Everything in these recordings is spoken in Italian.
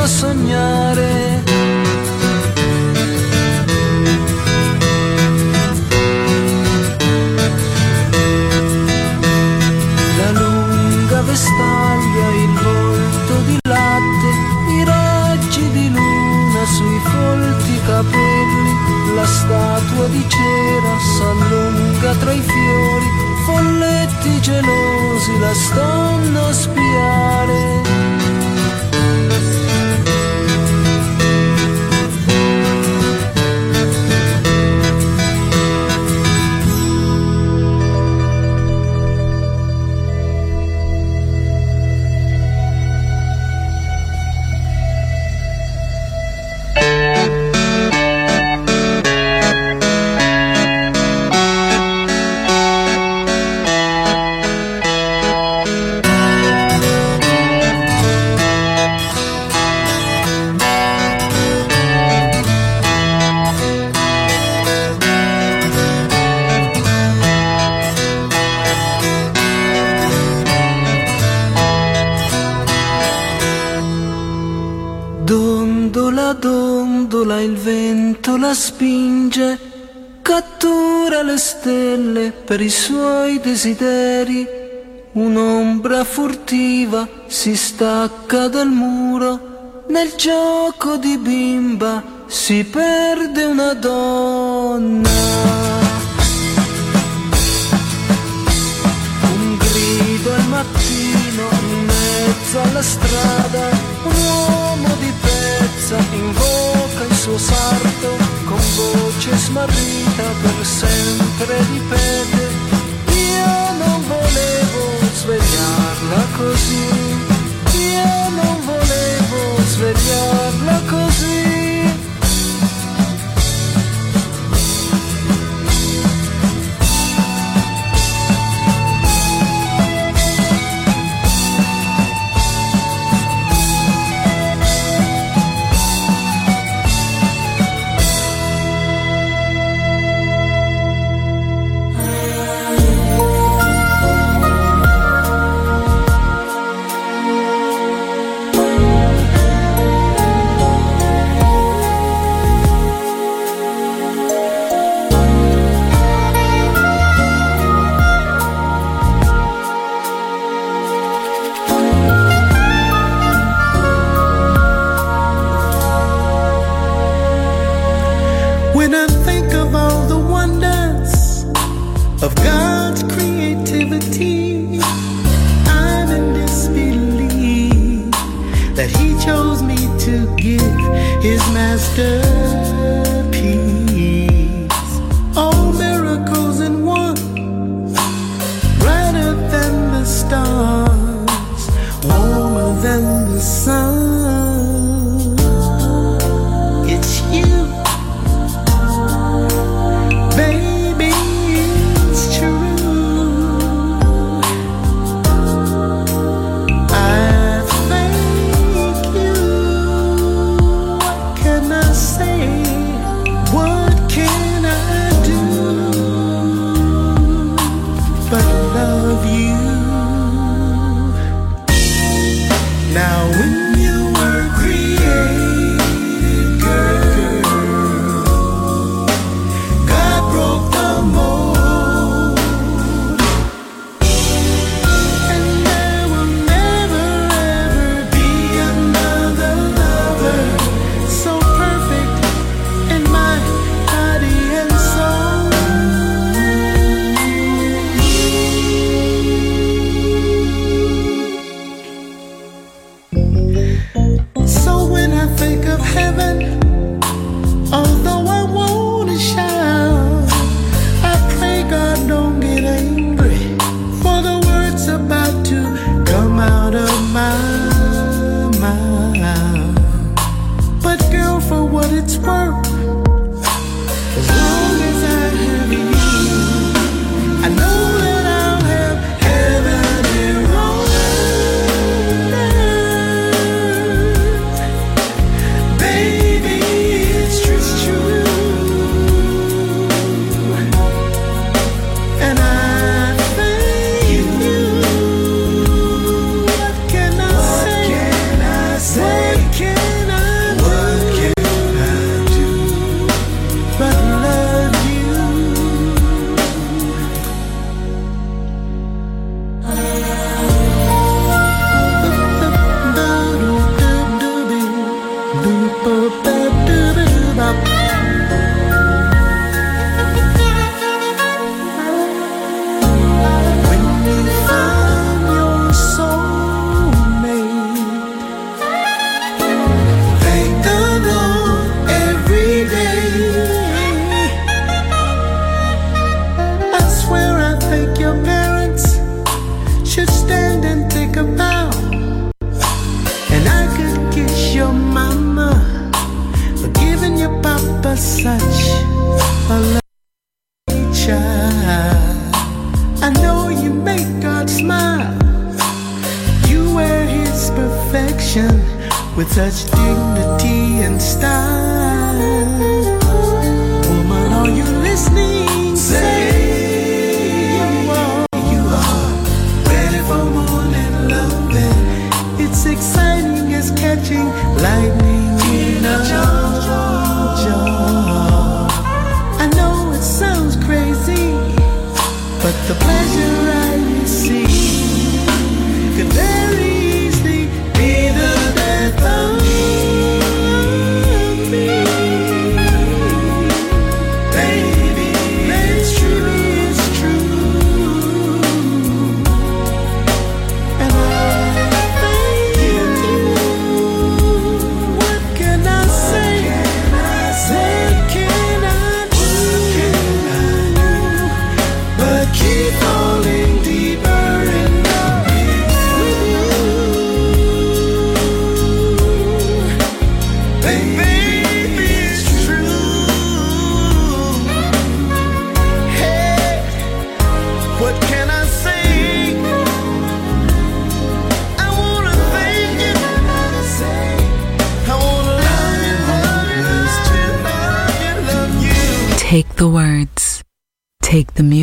A sognare. La lunga vestaglia, il volto di latte, i raggi di luna sui folti capelli, la statua di cera s'allunga tra i fiori, folletti gelosi la stanno a spiare. Per i suoi desideri. Un'ombra furtiva si stacca dal muro, nel gioco di bimba si perde una donna. Un grido al mattino in mezzo alla strada, un uomo di pezza invoca il suo sarto, voce smarrita per sempre ripete, io non volevo svegliarla così, io non that He chose me to give His masterpiece. fashion with such dignity and style. Woman, are you listening? Say. It's exciting as catching lightning.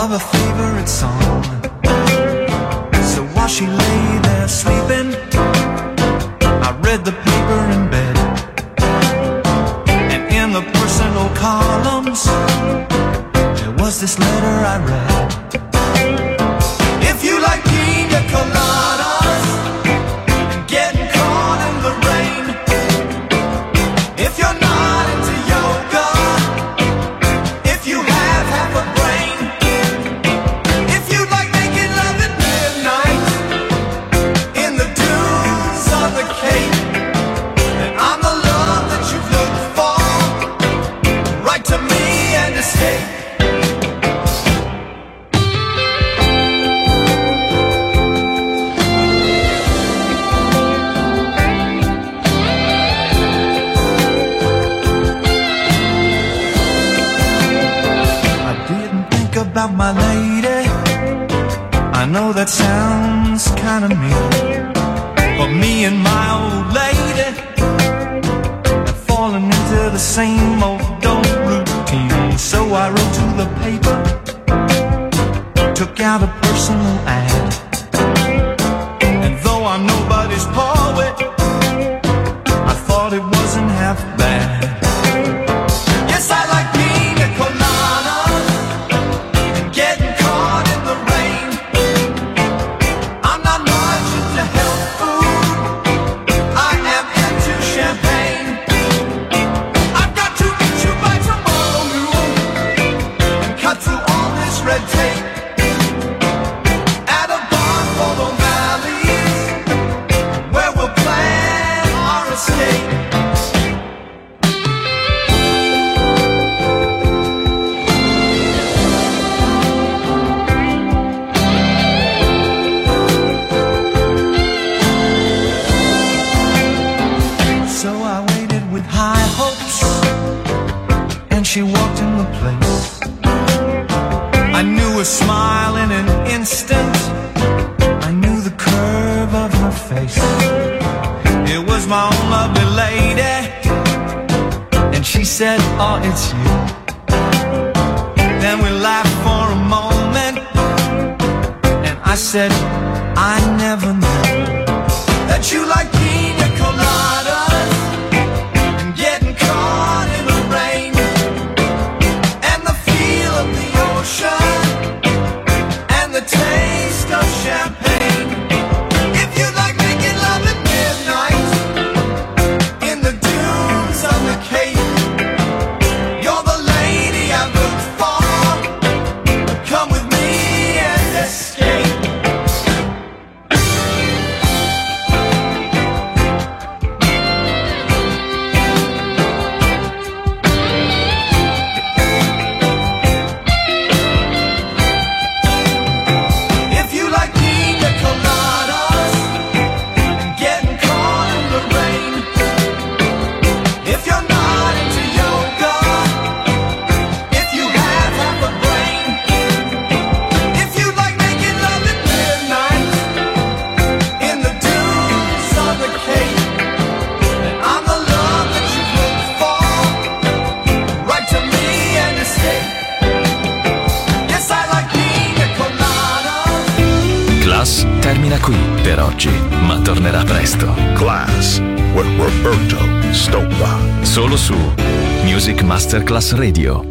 Of a favorite song. about my lady. I know that sounds kinda mean But me and my old lady Have fallen into the same old old routine. So I wrote to the paper Took out a Radio.